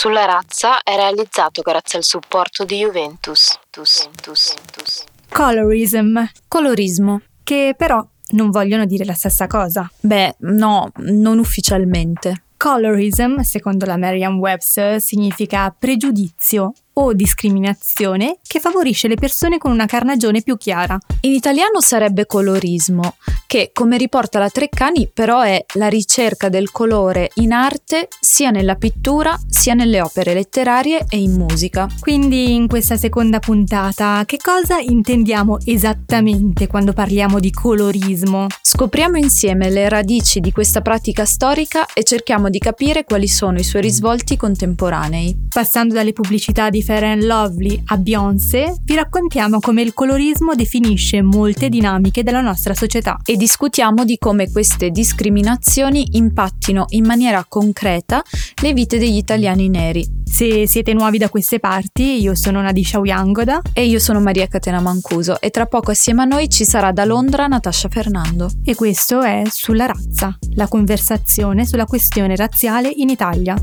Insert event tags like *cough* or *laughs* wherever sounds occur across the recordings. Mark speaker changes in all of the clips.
Speaker 1: Sulla razza è realizzato grazie al supporto di Juventus. Tus, tus, tus.
Speaker 2: Colorism,
Speaker 3: Colorismo.
Speaker 2: che però non vogliono dire la stessa cosa.
Speaker 3: Beh, no, non ufficialmente.
Speaker 2: Colorism, secondo la Merriam-Webster, significa pregiudizio o discriminazione che favorisce le persone con una carnagione più chiara.
Speaker 3: In italiano sarebbe colorismo, che, come riporta la Treccani, però è la ricerca del colore in arte sia nella pittura sia nelle opere letterarie e in musica.
Speaker 2: Quindi in questa seconda puntata che cosa intendiamo esattamente quando parliamo di colorismo?
Speaker 3: Scopriamo insieme le radici di questa pratica storica e cerchiamo di capire quali sono i suoi risvolti contemporanei.
Speaker 2: Passando dalle pubblicità di Fair and Lovely a Beyoncé, vi raccontiamo come il colorismo definisce molte dinamiche della nostra società.
Speaker 3: E discutiamo di come queste discriminazioni impattino in maniera concreta le vite degli italiani neri.
Speaker 2: Se siete nuovi da queste parti, io sono Nadisha Uyangoda
Speaker 3: E io sono Maria Catena Mancuso e tra poco assieme a noi ci sarà da Londra Natascia Fernando.
Speaker 2: e questo è Sulla razza, la conversazione sulla questione razziale in Italia.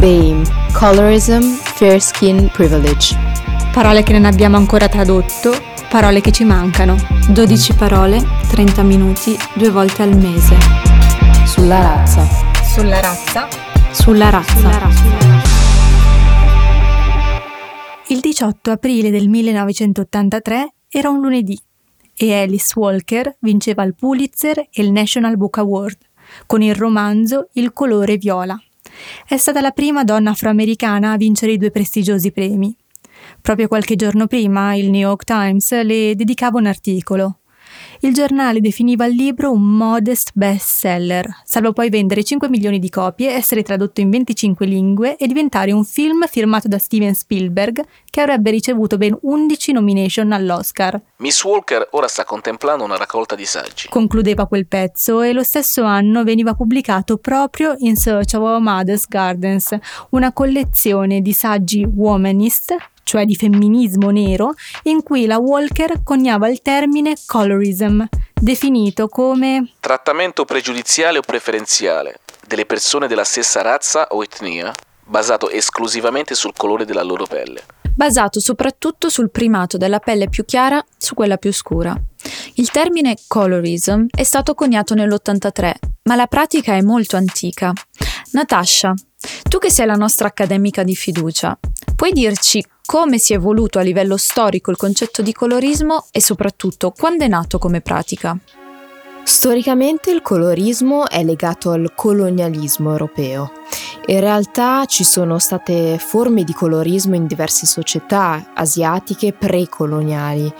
Speaker 4: BAME, Colorism, Fair Skin Privilege.
Speaker 2: Parole che non abbiamo ancora tradotto, parole che ci mancano.
Speaker 3: 12 parole, 30 minuti, due volte al mese.
Speaker 4: Sulla razza.
Speaker 2: Sulla razza
Speaker 3: Sulla razza.
Speaker 2: Il 18 aprile del 1983 era un lunedì e Alice Walker vinceva il Pulitzer e il National Book Award con il romanzo Il colore viola. È stata la prima donna afroamericana a vincere i due prestigiosi premi. Proprio qualche giorno prima il New York Times le dedicava un articolo. Il giornale definiva il libro un modest bestseller, salvo poi vendere 5 milioni di copie, essere tradotto in 25 lingue e diventare un film firmato da Steven Spielberg che avrebbe ricevuto ben 11 nomination all'Oscar.
Speaker 5: Miss Walker ora sta contemplando una raccolta di saggi.
Speaker 2: Concludeva quel pezzo e lo stesso anno veniva pubblicato proprio In Search of Our Mother's Gardens, una collezione di saggi womanist, cioè di femminismo nero, in cui la Walker coniava il termine colorism, definito come
Speaker 5: Trattamento pregiudiziale o preferenziale delle persone della stessa razza o etnia, basato esclusivamente sul colore della loro pelle.
Speaker 3: basato soprattutto sul primato della pelle più chiara su quella più scura. Il termine colorism è stato coniato nell'83, ma la pratica è molto antica. Natascia, tu che sei la nostra accademica di fiducia, puoi dirci come si è evoluto a livello storico il concetto di colorismo e soprattutto quando è nato come pratica?
Speaker 4: Storicamente il colorismo è legato al colonialismo europeo. In realtà ci sono state forme di colorismo in diverse società asiatiche precoloniali.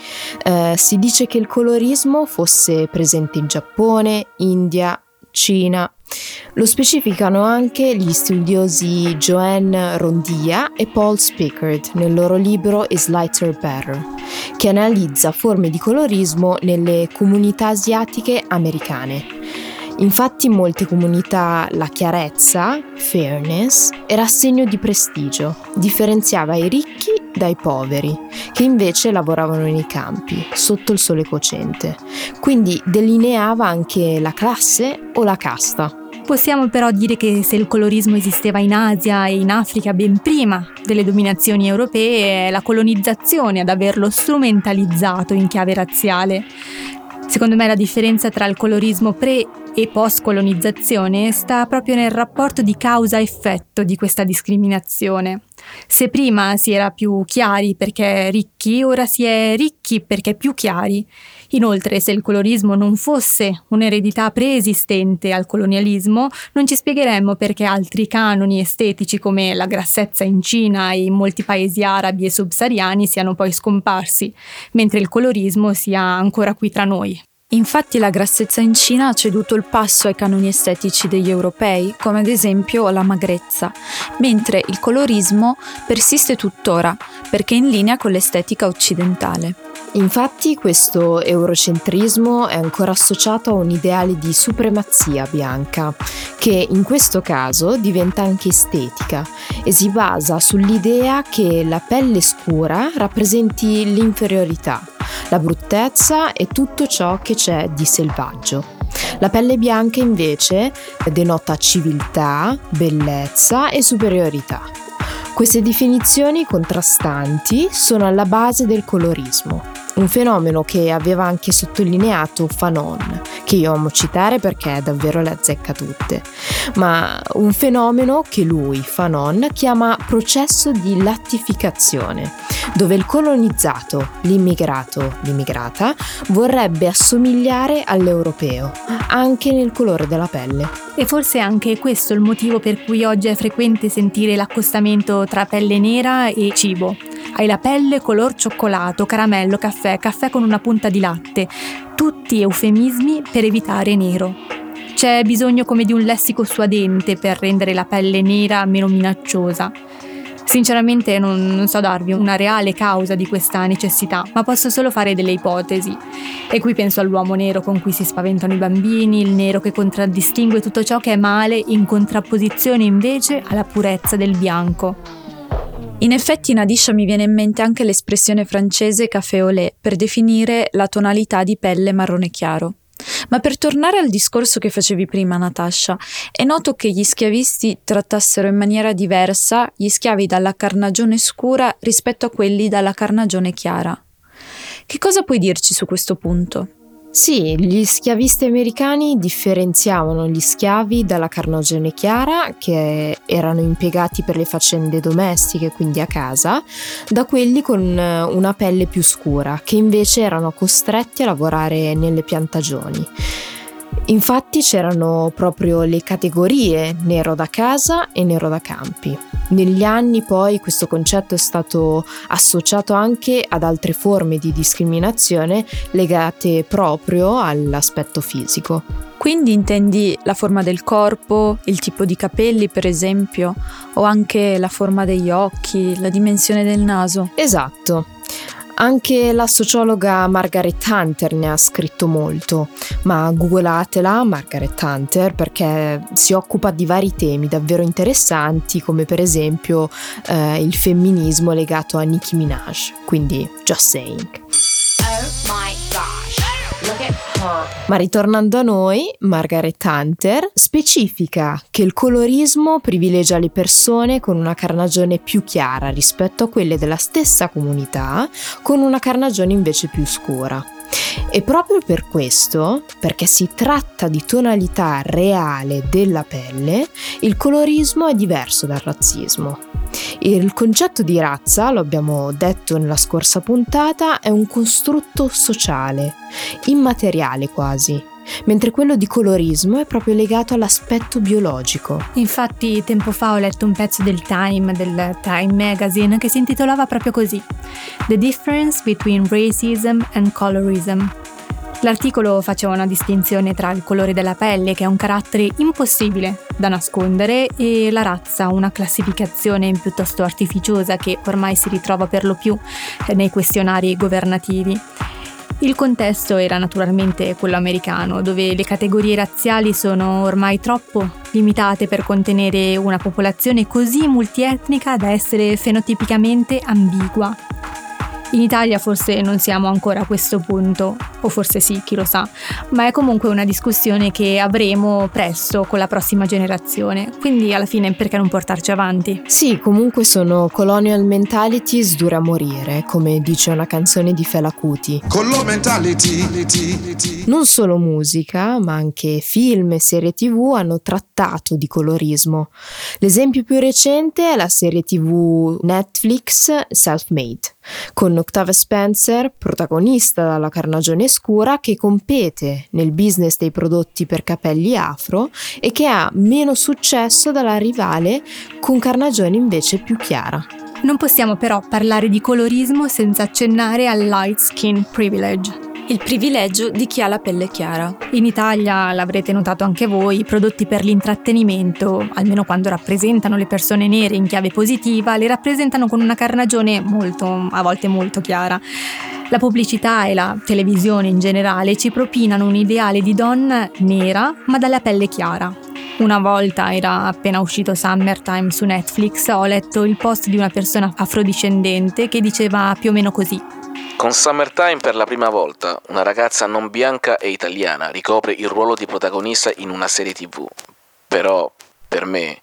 Speaker 4: Eh, si dice che il colorismo fosse presente in Giappone, India, Cina. Lo specificano anche gli studiosi Joanne Rondia e Paul Spickard nel loro libro Is Lighter Better, che analizza forme di colorismo nelle comunità asiatiche americane. Infatti in molte comunità la chiarezza, fairness, era segno di prestigio, differenziava i ricchi dai poveri, che invece lavoravano nei campi, sotto il sole cocente. Quindi delineava anche la classe o la casta.
Speaker 2: Possiamo però dire che se il colorismo esisteva in Asia e in Africa ben prima delle dominazioni europee, è la colonizzazione ad averlo strumentalizzato in chiave razziale. Secondo me la differenza tra il colorismo pre e post-colonizzazione sta proprio nel rapporto di causa-effetto di questa discriminazione. Se prima si era più chiari perché ricchi, ora si è ricchi perché più chiari. Inoltre, se il colorismo non fosse un'eredità preesistente al colonialismo, non ci spiegheremmo perché altri canoni estetici come la grassezza in Cina e in molti paesi arabi e subsahariani siano poi scomparsi, mentre il colorismo sia ancora qui tra noi.
Speaker 3: Infatti la grassezza in Cina ha ceduto il passo ai canoni estetici degli europei, come ad esempio la magrezza, mentre il colorismo persiste tuttora, perché è in linea con l'estetica occidentale.
Speaker 4: Infatti questo eurocentrismo è ancora associato a un ideale di supremazia bianca, che in questo caso diventa anche estetica e si basa sull'idea che la pelle scura rappresenti l'inferiorità, la bruttezza e tutto ciò che c'è di selvaggio. La pelle bianca invece denota civiltà, bellezza e superiorità. Queste definizioni contrastanti sono alla base del colorismo, un fenomeno che aveva anche sottolineato Fanon, che io amo citare perché davvero le azzecca tutte, ma un fenomeno che lui, Fanon, chiama processo di lattificazione, dove il colonizzato, l'immigrato, l'immigrata, vorrebbe assomigliare all'europeo, anche nel colore della pelle.
Speaker 2: E forse anche questo il motivo per cui oggi è frequente sentire l'accostamento tra pelle nera e cibo. Hai la pelle color cioccolato, caramello, caffè, caffè con una punta di latte, tutti eufemismi per evitare nero. C'è bisogno come di un lessico suadente per rendere la pelle nera meno minacciosa. Sinceramente non, non, so darvi una reale causa di questa necessità, ma posso solo fare delle ipotesi. E qui penso all'uomo nero con cui si spaventano i bambini, il nero che contraddistingue tutto ciò che è male in contrapposizione invece alla purezza del bianco.
Speaker 3: In effetti in Adisha mi viene in mente anche l'espressione francese café au lait per definire la tonalità di pelle marrone chiaro. Ma per tornare al discorso che facevi prima, Natasha, è noto che gli schiavisti trattassero in maniera diversa gli schiavi dalla carnagione scura rispetto a quelli dalla carnagione chiara. Che cosa puoi dirci su questo punto?
Speaker 4: Sì, gli schiavisti americani differenziavano gli schiavi dalla carnagione chiara, che erano impiegati per le faccende domestiche, quindi a casa, da quelli con una pelle più scura, che invece erano costretti a lavorare nelle piantagioni. Infatti c'erano proprio le categorie nero da casa e nero da campi. Negli anni poi questo concetto è stato associato anche ad altre forme di discriminazione legate proprio all'aspetto fisico.
Speaker 3: Quindi intendi la forma del corpo, il tipo di capelli per esempio, o anche la forma degli occhi, la dimensione del naso?
Speaker 4: Esatto. Anche la sociologa Margaret Hunter ne ha scritto molto, ma googlatela Margaret Hunter perché si occupa di vari temi davvero interessanti come per esempio eh, il femminismo legato a Nicki Minaj, quindi just saying. Ma ritornando a noi, Margaret Hunter specifica che il colorismo privilegia le persone con una carnagione più chiara rispetto a quelle della stessa comunità con una carnagione invece più scura. E proprio per questo, perché si tratta di tonalità reale della pelle, il colorismo è diverso dal razzismo. Il concetto di razza, lo abbiamo detto nella scorsa puntata, è un costrutto sociale, immateriale quasi, mentre quello di colorismo è proprio legato all'aspetto biologico.
Speaker 2: Infatti tempo fa ho letto un pezzo del Time, del Time Magazine, che si intitolava proprio così, The Difference Between Racism and Colorism. L'articolo faceva una distinzione tra il colore della pelle, che è un carattere impossibile da nascondere, e la razza, una classificazione piuttosto artificiosa che ormai si ritrova per lo più nei questionari governativi. Il contesto era naturalmente quello americano, dove le categorie razziali sono ormai troppo limitate per contenere una popolazione così multietnica da essere fenotipicamente ambigua. In Italia forse non siamo ancora a questo punto, o forse sì, chi lo sa, ma è comunque una discussione che avremo presto con la prossima generazione, quindi alla fine perché non portarci avanti?
Speaker 4: Sì, comunque sono colonial mentalities dure a morire, come dice una canzone di Fela Kuti. Non solo musica, ma anche film e serie tv hanno trattato di colorismo. L'esempio più recente è la serie tv Netflix Self-Made con Octavia Spencer, protagonista dalla carnagione scura, che compete nel business dei prodotti per capelli afro e che ha meno successo dalla rivale con carnagione invece più chiara.
Speaker 2: Non possiamo però parlare di colorismo senza accennare al light skin privilege
Speaker 3: il privilegio di chi ha la pelle chiara.
Speaker 2: In Italia, l'avrete notato anche voi, i prodotti per l'intrattenimento, almeno quando rappresentano le persone nere in chiave positiva, le rappresentano con una carnagione molto, a volte molto chiara. La pubblicità e la televisione in generale ci propinano un ideale di donna nera ma dalla pelle chiara. Una volta era appena uscito Summertime su Netflix, ho letto il post di una persona afrodiscendente che diceva più o meno così.
Speaker 5: Con Summertime per la prima volta una ragazza non bianca e italiana ricopre il ruolo di protagonista in una serie tv. Però, per me,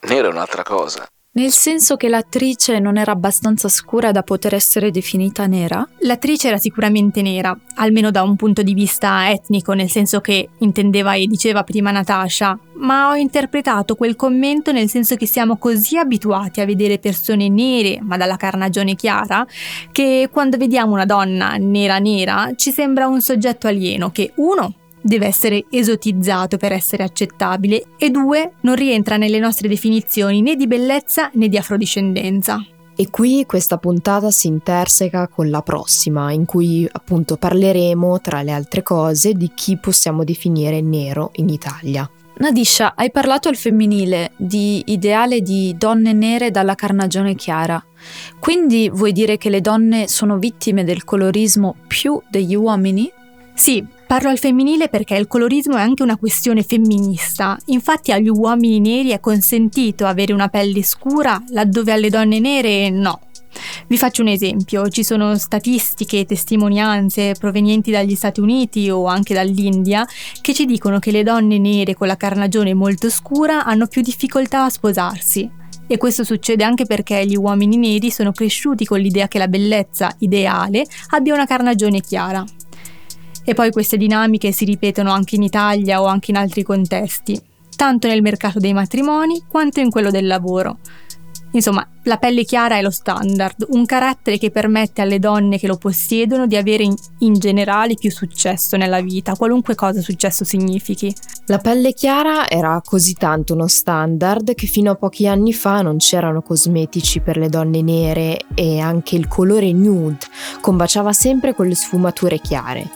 Speaker 5: nero è un'altra cosa.
Speaker 3: Nel senso che l'attrice non era abbastanza scura da poter essere definita nera?
Speaker 2: L'attrice era sicuramente nera, almeno da un punto di vista etnico, nel senso che intendeva e diceva prima Natasha, ma ho interpretato quel commento nel senso che siamo così abituati a vedere persone nere, ma dalla carnagione chiara, che quando vediamo una donna nera nera ci sembra un soggetto alieno che uno deve essere esotizzato per essere accettabile e due, non rientra nelle nostre definizioni né di bellezza né di afrodiscendenza.
Speaker 4: E qui questa puntata si interseca con la prossima, in cui appunto parleremo, tra le altre cose, di chi possiamo definire nero in Italia.
Speaker 3: Nadisha, hai parlato al femminile di ideale di donne nere dalla carnagione chiara. Quindi vuoi dire che le donne sono vittime del colorismo più degli uomini?
Speaker 2: Sì, Parlo al femminile perché il colorismo è anche una questione femminista, infatti agli uomini neri è consentito avere una pelle scura laddove alle donne nere no. Vi faccio un esempio, ci sono statistiche e testimonianze provenienti dagli Stati Uniti o anche dall'India che ci dicono che le donne nere con la carnagione molto scura hanno più difficoltà a sposarsi. E questo succede anche perché gli uomini neri sono cresciuti con l'idea che la bellezza ideale abbia una carnagione chiara. E poi queste dinamiche si ripetono anche in Italia o anche in altri contesti, tanto nel mercato dei matrimoni quanto in quello del lavoro. Insomma, la pelle chiara è lo standard, un carattere che permette alle donne che lo possiedono di avere in, in, generale più successo nella vita, qualunque cosa successo significhi.
Speaker 4: La pelle chiara era così tanto uno standard che fino a pochi anni fa non c'erano cosmetici per le donne nere e anche il colore nude combaciava sempre con le sfumature chiare.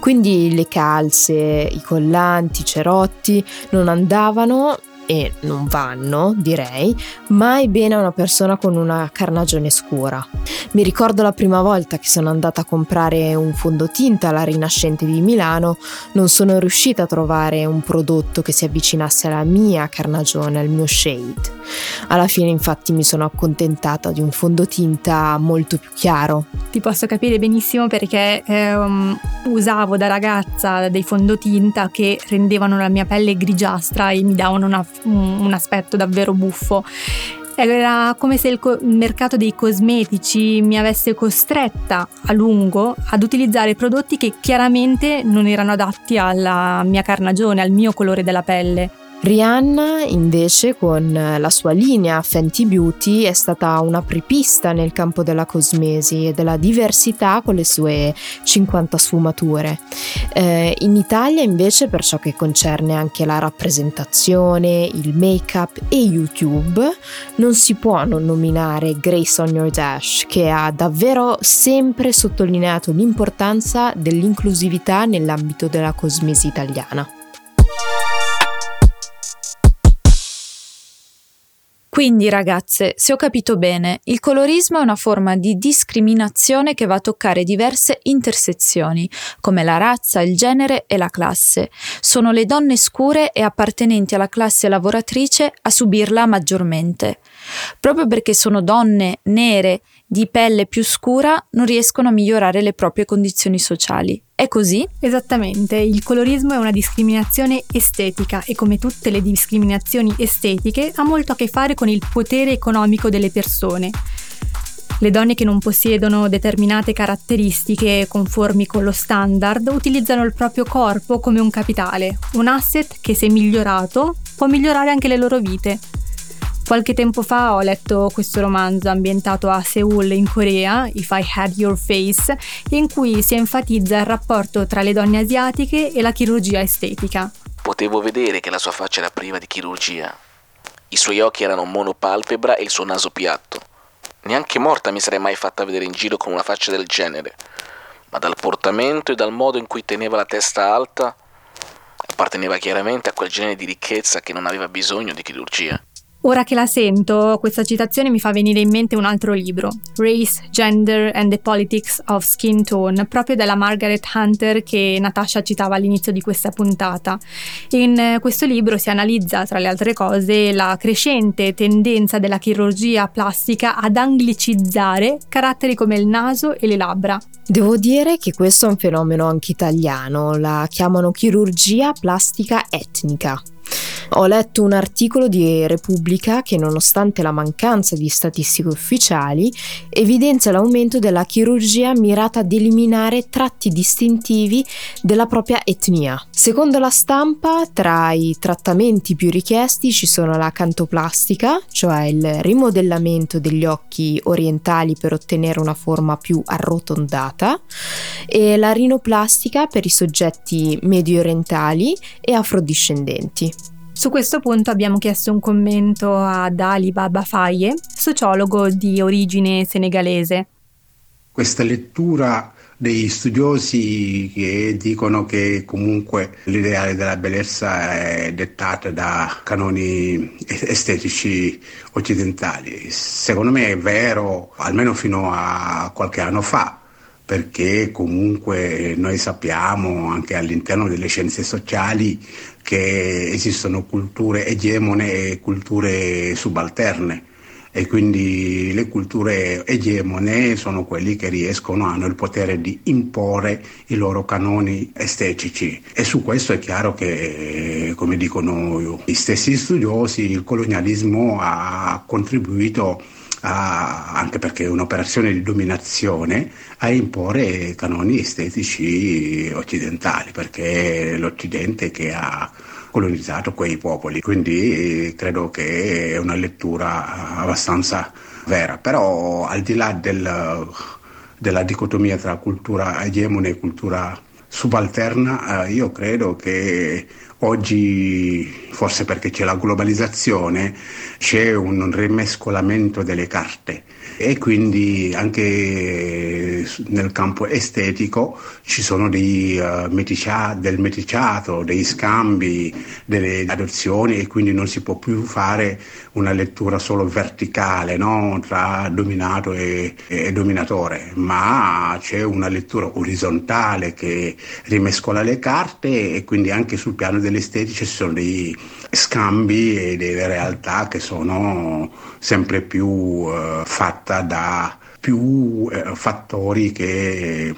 Speaker 4: Quindi le calze, i collanti, i cerotti non andavano e non vanno, direi, mai bene a una persona con una carnagione scura. Mi ricordo la prima volta che sono andata a comprare un fondotinta alla Rinascente di Milano, non sono riuscita a trovare un prodotto che si avvicinasse alla mia carnagione, al mio shade. Alla fine infatti mi sono accontentata di un fondotinta molto più chiaro.
Speaker 2: Ti posso capire benissimo perché ehm, usavo da ragazza dei fondotinta che rendevano la mia pelle grigiastra e mi davano una un aspetto davvero buffo. Era come se il, co- il, mercato dei cosmetici mi avesse costretta a lungo ad utilizzare prodotti che chiaramente non erano adatti alla mia carnagione, al mio colore della pelle.
Speaker 4: Rihanna invece con la sua linea Fenty Beauty è stata una prepista nel campo della cosmesi e della diversità con le sue 50 sfumature. Eh, in Italia invece per ciò che concerne anche la rappresentazione, il make-up e YouTube non si può non nominare Grace on Your Dash che ha davvero sempre sottolineato l'importanza dell'inclusività nell'ambito della cosmesi italiana.
Speaker 3: Quindi ragazze, se ho capito bene, il colorismo è una forma di discriminazione che va a toccare diverse intersezioni, come la razza, il genere e la classe. Sono le donne scure e appartenenti alla classe lavoratrice a subirla maggiormente. Proprio perché sono donne nere di pelle più scura non riescono a migliorare le proprie condizioni sociali. È così?
Speaker 2: Esattamente, il colorismo è una discriminazione estetica e come tutte le discriminazioni estetiche ha molto a che fare con il potere economico delle persone. Le donne che non possiedono determinate caratteristiche conformi con lo standard utilizzano il proprio corpo come un capitale, un asset che se migliorato può migliorare anche le loro vite. Qualche tempo fa ho letto questo romanzo ambientato a Seoul in Corea, If I Had Your Face, in cui si enfatizza il rapporto tra le donne asiatiche e la chirurgia estetica.
Speaker 5: Potevo vedere che la sua faccia era priva di chirurgia. I suoi occhi erano monopalpebra e il suo naso piatto. Neanche morta mi sarei mai fatta vedere in giro con una faccia del genere, ma dal portamento e dal modo in cui teneva la testa alta apparteneva chiaramente a quel genere di ricchezza che non aveva bisogno di chirurgia.
Speaker 2: Ora che la sento, questa citazione mi fa venire in mente un altro libro, Race, Gender and the Politics of Skin Tone, proprio della Margaret Hunter che Natasha citava all'inizio di questa puntata. In questo libro si analizza, tra le altre cose, la crescente tendenza della chirurgia plastica ad anglicizzare caratteri come il naso e le labbra.
Speaker 4: Devo dire che questo è un fenomeno anche italiano, la chiamano chirurgia plastica etnica. Ho letto un articolo di Repubblica che nonostante la mancanza di statistiche ufficiali evidenzia l'aumento della chirurgia mirata ad eliminare tratti distintivi della propria etnia. Secondo la stampa, tra i trattamenti più richiesti ci sono la cantoplastica, cioè il rimodellamento degli occhi orientali per ottenere una forma più arrotondata, e la rinoplastica per i soggetti medio orientali e afrodiscendenti.
Speaker 2: Su questo punto abbiamo chiesto un commento ad Ali Baba Faye, sociologo di origine senegalese.
Speaker 6: Questa lettura degli studiosi che dicono che comunque l'ideale della bellezza è dettata da canoni estetici occidentali. Secondo me è vero, almeno fino a qualche anno fa, perché comunque noi sappiamo anche all'interno delle scienze sociali che esistono culture egemone e culture subalterne. E quindi le culture egemone sono quelli che riescono, hanno il potere di imporre i loro canoni estetici. E su questo è chiaro che, come dicono gli stessi studiosi, il colonialismo ha contribuito a, anche perché è un'operazione di dominazione, a imporre canoni estetici occidentali, perché è l'Occidente che ha colonizzato quei popoli, quindi credo che è una lettura abbastanza vera, però al di là del, della dicotomia tra cultura egemone e cultura subalterna, eh, io credo che oggi, forse perché c'è la globalizzazione, c'è un rimescolamento delle carte e quindi anche nel campo estetico ci sono dei, uh, meticcia, del meticiato, dei scambi, delle adozioni e quindi non si può più fare una lettura solo verticale no? tra dominato e, e dominatore, ma c'è una lettura orizzontale che rimescola le carte e quindi anche sul piano dell'estetica ci sono dei scambi e delle realtà che sono sempre più uh, fatta da più uh, fattori che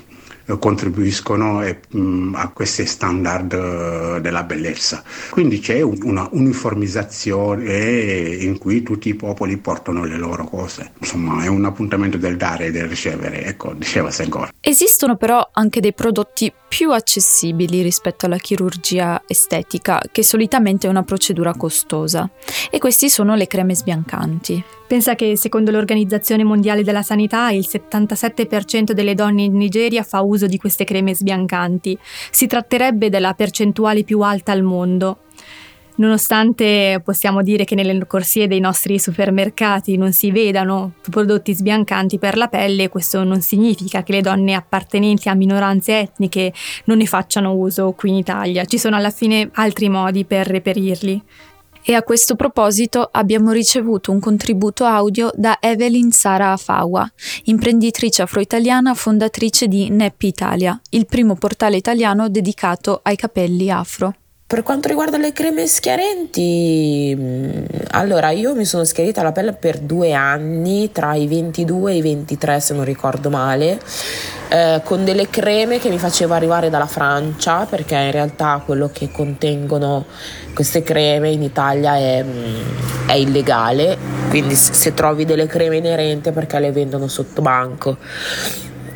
Speaker 6: contribuiscono mm, a questi standard eh, della bellezza. Quindi c'è una uniformizzazione in cui tutti i popoli portano le loro cose. Insomma, è un appuntamento del dare e del ricevere, ecco, diceva Senghor.
Speaker 3: Esistono però anche dei prodotti più accessibili rispetto alla chirurgia estetica, che solitamente è una procedura costosa, e questi sono le creme sbiancanti.
Speaker 2: Pensa che secondo l'Organizzazione Mondiale della Sanità il 77% delle donne in Nigeria fa uso di queste creme sbiancanti. Si tratterebbe della percentuale più alta al mondo. Nonostante possiamo dire che nelle corsie dei nostri supermercati non si vedano prodotti sbiancanti per la pelle, questo non significa che le donne appartenenti a minoranze etniche non ne facciano uso qui in Italia. Ci sono alla fine altri modi per reperirli.
Speaker 3: E a questo proposito abbiamo ricevuto un contributo audio da Evelyn Sara Afawa, imprenditrice afro-italiana fondatrice di NEP Italia, il primo portale italiano dedicato ai capelli afro.
Speaker 7: Per quanto riguarda le creme schiarenti, mm, allora io mi sono schiarita la pelle per due anni, tra i 22 e i 23 se non ricordo male, eh, con delle creme che mi faceva arrivare dalla Francia, perché in realtà quello che contengono queste creme in Italia è, mm, è illegale, quindi se trovi delle creme inerenti perché le vendono sotto banco.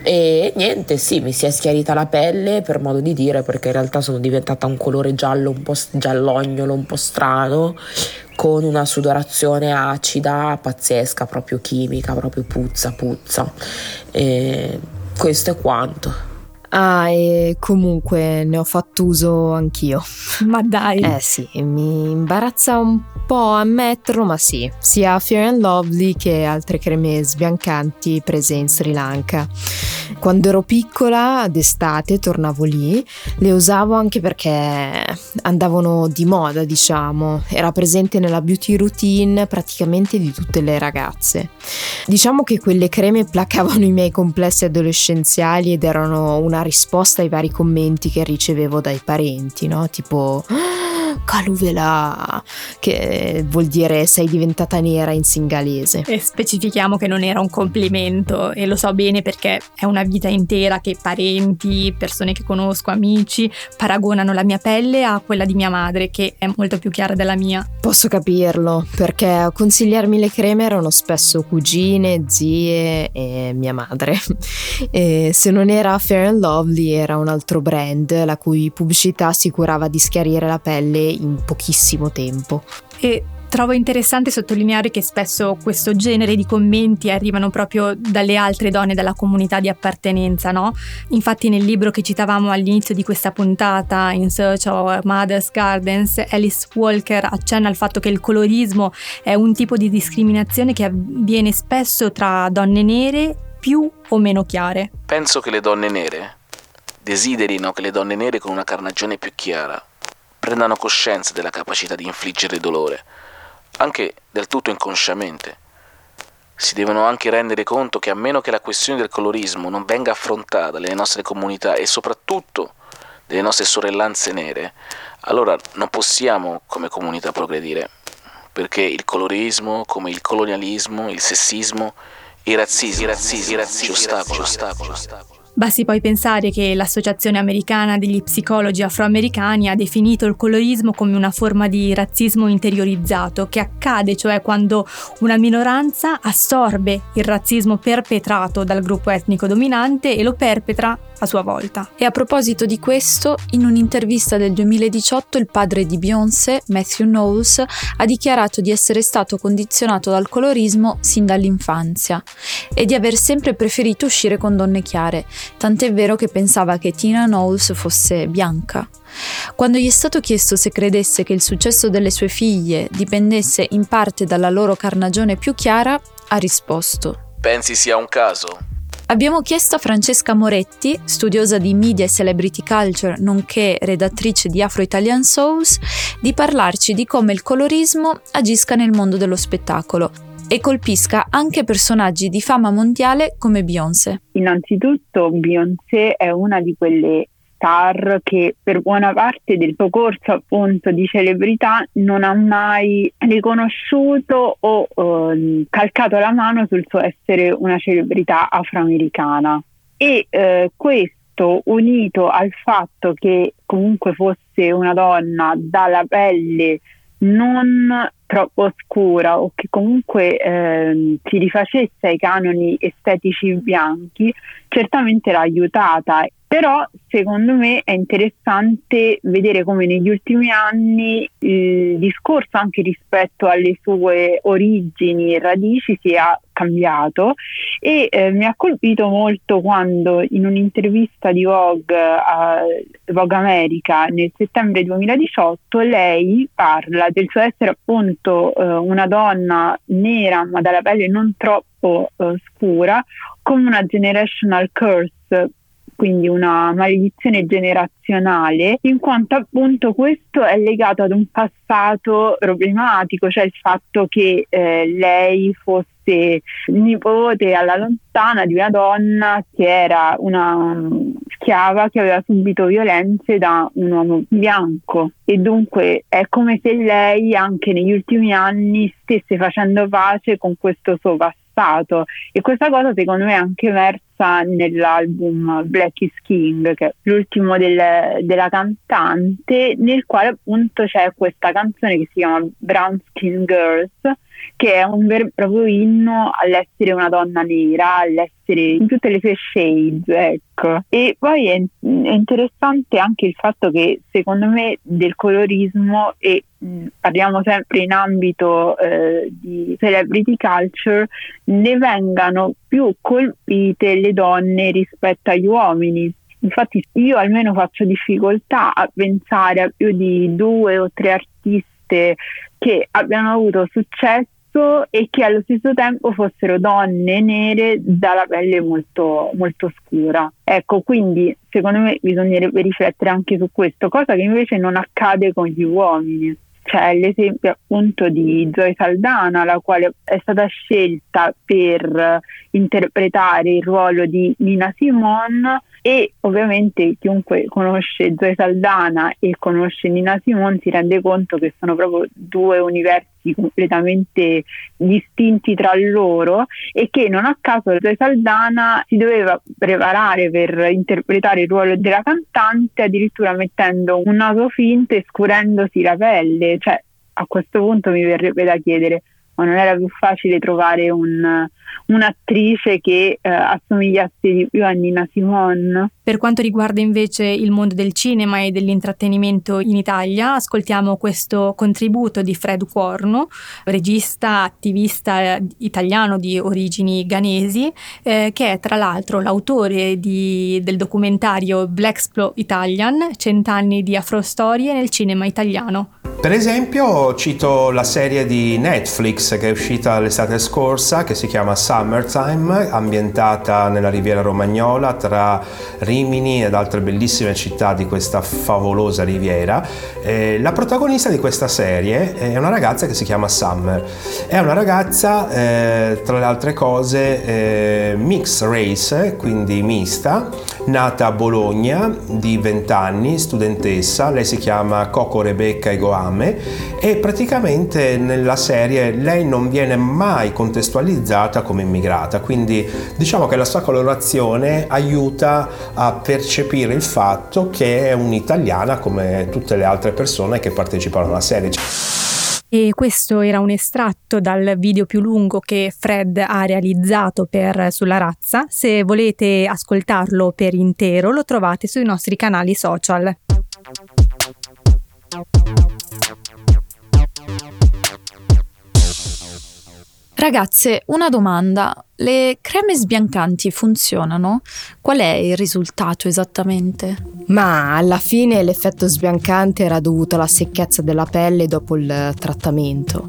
Speaker 7: E niente, sì, mi si è schiarita la pelle per modo di dire, perché in realtà sono diventata un colore giallo, un po' giallognolo, un po' strano, con una sudorazione acida, pazzesca, proprio chimica, proprio puzza, puzza. E questo è quanto.
Speaker 4: Ah, e comunque ne ho fatto uso anch'io. *laughs*
Speaker 2: Ma dai.
Speaker 4: Eh sì, mi imbarazza un po' ammetterlo, ma sì, sia Fair and Lovely che altre creme sbiancanti prese in Sri Lanka. Quando ero piccola, d'estate, tornavo lì, le usavo anche perché andavano di moda, diciamo, era presente nella beauty routine praticamente di tutte le ragazze. Diciamo che quelle creme placavano i miei complessi adolescenziali ed erano una risposta ai vari commenti che ricevevo dai parenti, no? Tipo caluvela, che vuol dire sei diventata nera in singalese.
Speaker 2: E specifichiamo che non era un complimento e lo so bene perché è una vita intera che parenti, persone che conosco, amici paragonano la mia pelle a quella di mia madre che è molto più chiara della mia.
Speaker 4: Posso capirlo perché a consigliarmi le creme erano spesso cugine, zie e mia madre. *laughs* E se non era Fair and Lovely era un altro brand la cui pubblicità si curava di schiarire la pelle in pochissimo tempo.
Speaker 2: E Trovo interessante sottolineare che spesso questo genere di commenti arrivano proprio dalle altre donne della comunità di appartenenza, no? Infatti nel libro che citavamo all'inizio di questa puntata, In Search of Mother's Gardens, Alice Walker accenna al fatto che il colorismo è un tipo di discriminazione che avviene spesso tra donne nere più o meno chiare.
Speaker 5: Penso che le donne nere desiderino che le donne nere con una carnagione più chiara prendano coscienza della capacità di infliggere dolore, anche del tutto inconsciamente. Si devono anche rendere conto che a meno che la questione del colorismo non venga affrontata nelle nostre comunità e soprattutto delle nostre sorellanze nere, allora non possiamo come comunità progredire, perché il colorismo, come il colonialismo, il sessismo, i razzismi, i razzismi, i razzismi, ostacolo, ostacolo, ostacolo.
Speaker 2: Basti poi pensare che l'Associazione Americana degli Psicologi Afroamericani ha definito il colorismo come una forma di razzismo interiorizzato che accade cioè quando una minoranza assorbe il razzismo perpetrato dal gruppo etnico dominante e lo perpetra a sua volta.
Speaker 3: E a proposito di questo, in un'intervista del 2018 il padre di Beyoncé, Matthew Knowles, ha dichiarato di essere stato condizionato dal colorismo sin dall'infanzia e di aver sempre preferito uscire con donne chiare, tant'è vero che pensava che Tina Knowles fosse bianca. Quando gli è stato chiesto se credesse che il successo delle sue figlie dipendesse in parte dalla loro carnagione più chiara, ha risposto:
Speaker 5: Pensi sia un caso?
Speaker 3: Abbiamo chiesto a Francesca Moretti, studiosa di media e celebrity culture, nonché redattrice di Afro-Italian Souls, di parlarci di come il colorismo agisca nel mondo dello spettacolo e colpisca anche personaggi di fama mondiale come Beyoncé.
Speaker 8: Innanzitutto Beyoncé è una di quelle star che per buona parte del suo corso appunto di celebrità non ha mai riconosciuto o eh, calcato la mano sul suo essere una celebrità afroamericana e eh, questo unito al fatto che comunque fosse una donna dalla pelle non troppo scura o che comunque eh, si rifacesse ai canoni estetici bianchi, certamente l'ha aiutata però secondo me è interessante vedere come negli ultimi anni il discorso anche rispetto alle sue origini e radici sia cambiato. E eh, mi ha colpito molto quando in un'intervista di Vogue a Vogue America nel settembre 2018 lei parla del suo essere appunto eh, una donna nera ma dalla pelle non troppo eh, scura come una generational curse quindi una maledizione generazionale, in quanto appunto questo è legato ad un passato problematico, cioè il fatto che eh, lei fosse nipote alla lontana di una donna che era una schiava che aveva subito violenze da un uomo bianco. E dunque è come se lei anche negli ultimi anni stesse facendo pace con questo suo passato. E questa cosa secondo me è anche emersa famosa nell'album Black is King, che è l'ultimo del, della cantante, nel quale appunto c'è questa canzone che si chiama Brown Skin Girls, che è un vero e proprio inno all'essere una donna nera, all'essere in tutte le sue shades, ecco. E poi è, è interessante anche il fatto che secondo me del colorismo e mh, parliamo sempre in ambito eh, di celebrity culture, ne vengano più colpite le donne rispetto agli uomini. Infatti io almeno faccio difficoltà a pensare a più di due o tre artiste che abbiano avuto successo e che allo stesso tempo fossero donne nere dalla pelle molto, molto scura. Ecco, quindi secondo me bisognerebbe riflettere anche su questo, cosa che invece non accade con gli uomini c'è l'esempio appunto di Zoe Saldana, la quale è stata scelta per interpretare il ruolo di Nina Simone e ovviamente chiunque conosce Zoe Saldana e conosce Nina Simone si rende conto che sono proprio due universi completamente distinti tra loro e che non a caso Zoe Saldana si doveva preparare per interpretare il ruolo della cantante addirittura mettendo un naso finto e scurendosi la pelle, cioè a questo punto mi verrebbe da chiedere ma non era più facile trovare un, un'attrice che eh, assomigliasse di più a Nina Simone.
Speaker 2: Per quanto riguarda invece il mondo del cinema e dell'intrattenimento in Italia, ascoltiamo questo contributo di Fred Cuorno, regista, attivista italiano di origini ghanesi, eh, che è tra l'altro l'autore di, del documentario Blaxplo Italian, Cent'anni di afrostorie nel cinema italiano.
Speaker 9: Per esempio cito la serie di Netflix che è uscita l'estate scorsa che si chiama Summertime, ambientata nella riviera romagnola tra Rimini ed altre bellissime città di questa favolosa riviera. Eh, la protagonista di questa serie è una ragazza che si chiama Summer. È una ragazza, eh, tra le altre cose, eh, mixed race, quindi mista, nata a Bologna di 20 anni, studentessa. Lei si chiama Coco Rebecca Egoam fame e praticamente nella serie lei non viene mai contestualizzata come immigrata, quindi diciamo che la sua colorazione aiuta a percepire il fatto che è un'italiana come tutte le altre persone che partecipano alla serie.
Speaker 2: E questo era un estratto dal video più lungo che Fred ha realizzato per Sulla razza. Se volete ascoltarlo per intero lo trovate sui nostri canali social.
Speaker 3: Ragazze, una domanda. Le creme sbiancanti funzionano? Qual è il risultato esattamente?
Speaker 4: Ma alla fine l'effetto sbiancante era dovuto alla secchezza della pelle dopo il trattamento.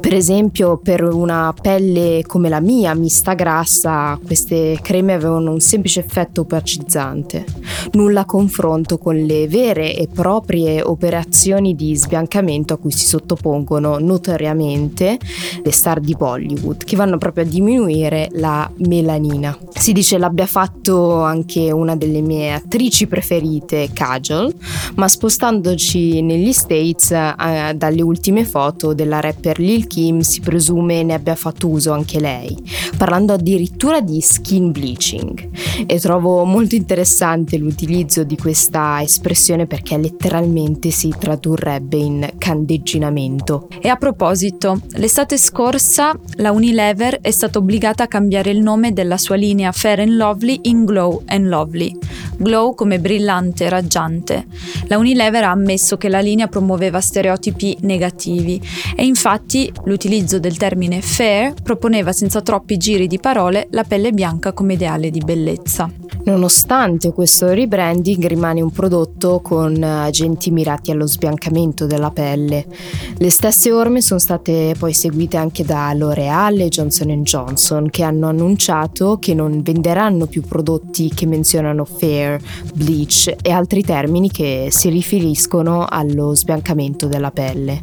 Speaker 4: Per esempio, per una pelle come la mia, mista grassa, queste creme avevano un semplice effetto opacizzante. Nulla a confronto con le vere e proprie operazioni di sbiancamento a cui si sottopongono notoriamente le star di Bollywood, che vanno proprio a diminuire la melanina. Si dice l'abbia fatto anche una delle mie attrici preferite, Kajol, ma spostandoci negli States eh, dalle ultime foto della rapper Lil Kim si presume ne abbia fatto uso anche lei, parlando addirittura di skin bleaching. E trovo molto interessante l'utilizzo di questa espressione perché letteralmente si tradurrebbe in candegginamento.
Speaker 3: E a proposito, l'estate scorsa la Unilever è stata obbligata a cambiare cambiare il nome della sua linea Fair and Lovely in Glow and Lovely. Glow come brillante raggiante. La Unilever ha ammesso che la linea promuoveva stereotipi negativi e infatti l'utilizzo del termine fair proponeva senza troppi giri di parole la pelle bianca come ideale di bellezza.
Speaker 4: Nonostante questo rebranding rimane un prodotto con agenti mirati allo sbiancamento della pelle. Le stesse orme sono state poi seguite anche da L'Oreal e Johnson Johnson che hanno annunciato che non venderanno più prodotti che menzionano fair, bleach e altri termini che si riferiscono allo sbiancamento della pelle.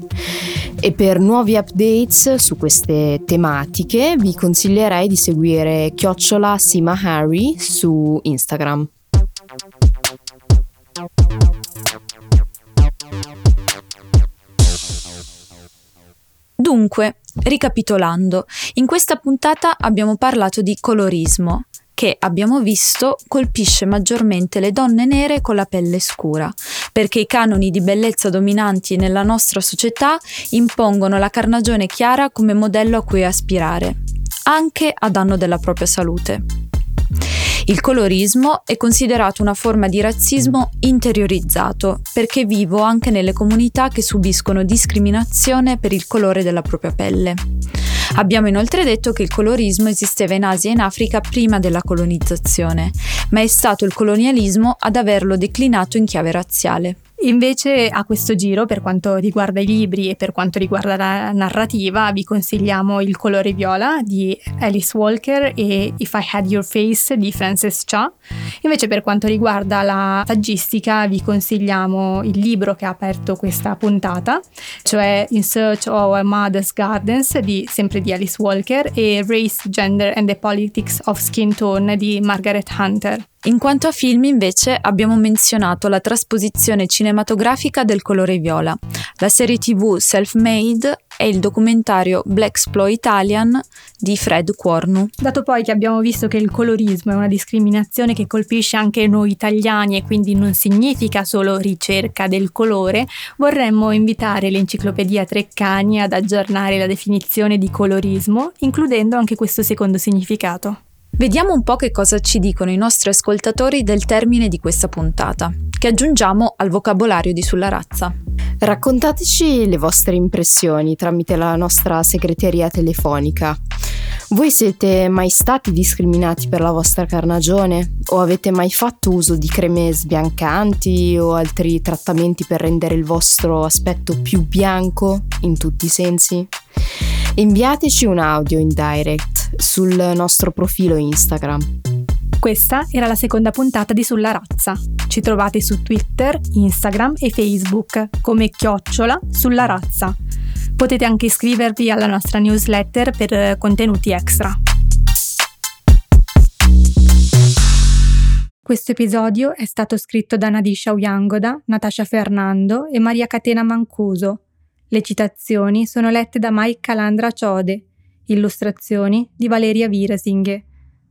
Speaker 4: E per nuovi updates su queste tematiche vi consiglierei di seguire chiocciola Sima Harry su Instagram.
Speaker 3: Dunque, ricapitolando, in questa puntata abbiamo parlato di colorismo, che abbiamo visto colpisce maggiormente le donne nere con la pelle scura, perché i canoni di bellezza dominanti nella nostra società impongono la carnagione chiara come modello a cui aspirare, anche a danno della propria salute. Il colorismo è considerato una forma di razzismo interiorizzato perché vivo anche nelle comunità che subiscono discriminazione per il colore della propria pelle. Abbiamo inoltre detto che il colorismo esisteva in Asia e in Africa prima della colonizzazione, ma è stato il colonialismo ad averlo declinato in chiave razziale.
Speaker 2: Invece a questo giro, per quanto riguarda i libri e per quanto riguarda la narrativa, vi consigliamo Il colore viola di Alice Walker e If I Had Your Face di Frances Cha. Invece per quanto riguarda la saggistica vi consigliamo il libro che ha aperto questa puntata, cioè In Search of a Mother's Gardens di, sempre di Alice Walker e Race, Gender and the Politics of Skin Tone di Margaret Hunter.
Speaker 3: In quanto a film, invece, abbiamo menzionato la trasposizione cinematografica del colore viola, la serie tv Self-Made e il documentario Black Italian di Fred Quarnu.
Speaker 2: Dato poi che abbiamo visto che il colorismo è una discriminazione che colpisce anche noi italiani e quindi non significa solo ricerca del colore, vorremmo invitare l'enciclopedia Treccani ad aggiornare la definizione di colorismo, includendo anche questo secondo significato.
Speaker 3: Vediamo un po' che cosa ci dicono i nostri ascoltatori del termine di questa puntata, che aggiungiamo al vocabolario di Sulla razza.
Speaker 4: Raccontateci le vostre impressioni tramite la nostra segreteria telefonica. Voi siete mai stati discriminati per la vostra carnagione? O avete mai fatto uso di creme sbiancanti o altri trattamenti per rendere il vostro aspetto più bianco in tutti i sensi? Inviateci un audio in direct sul nostro profilo Instagram.
Speaker 2: Questa era la seconda puntata di Sulla Razza. Ci trovate su Twitter, Instagram e Facebook come chiocciola sulla razza. Potete anche iscrivervi alla nostra newsletter per contenuti extra. Questo episodio è stato scritto da Nadisha Uyangoda, Natasha Fernando e Maria Catena Mancuso le citazioni sono lette da Mike Calandra Ciode, illustrazioni di Valeria Virasinghe,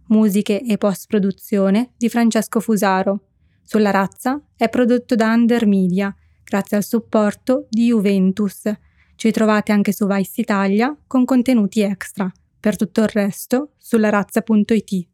Speaker 2: musiche e post-produzione di Francesco Fusaro. Sulla razza è prodotto da Under Media, grazie al supporto di Juventus. Ci trovate anche su Vice Italia con contenuti extra. Per tutto il resto, sulla razza.it.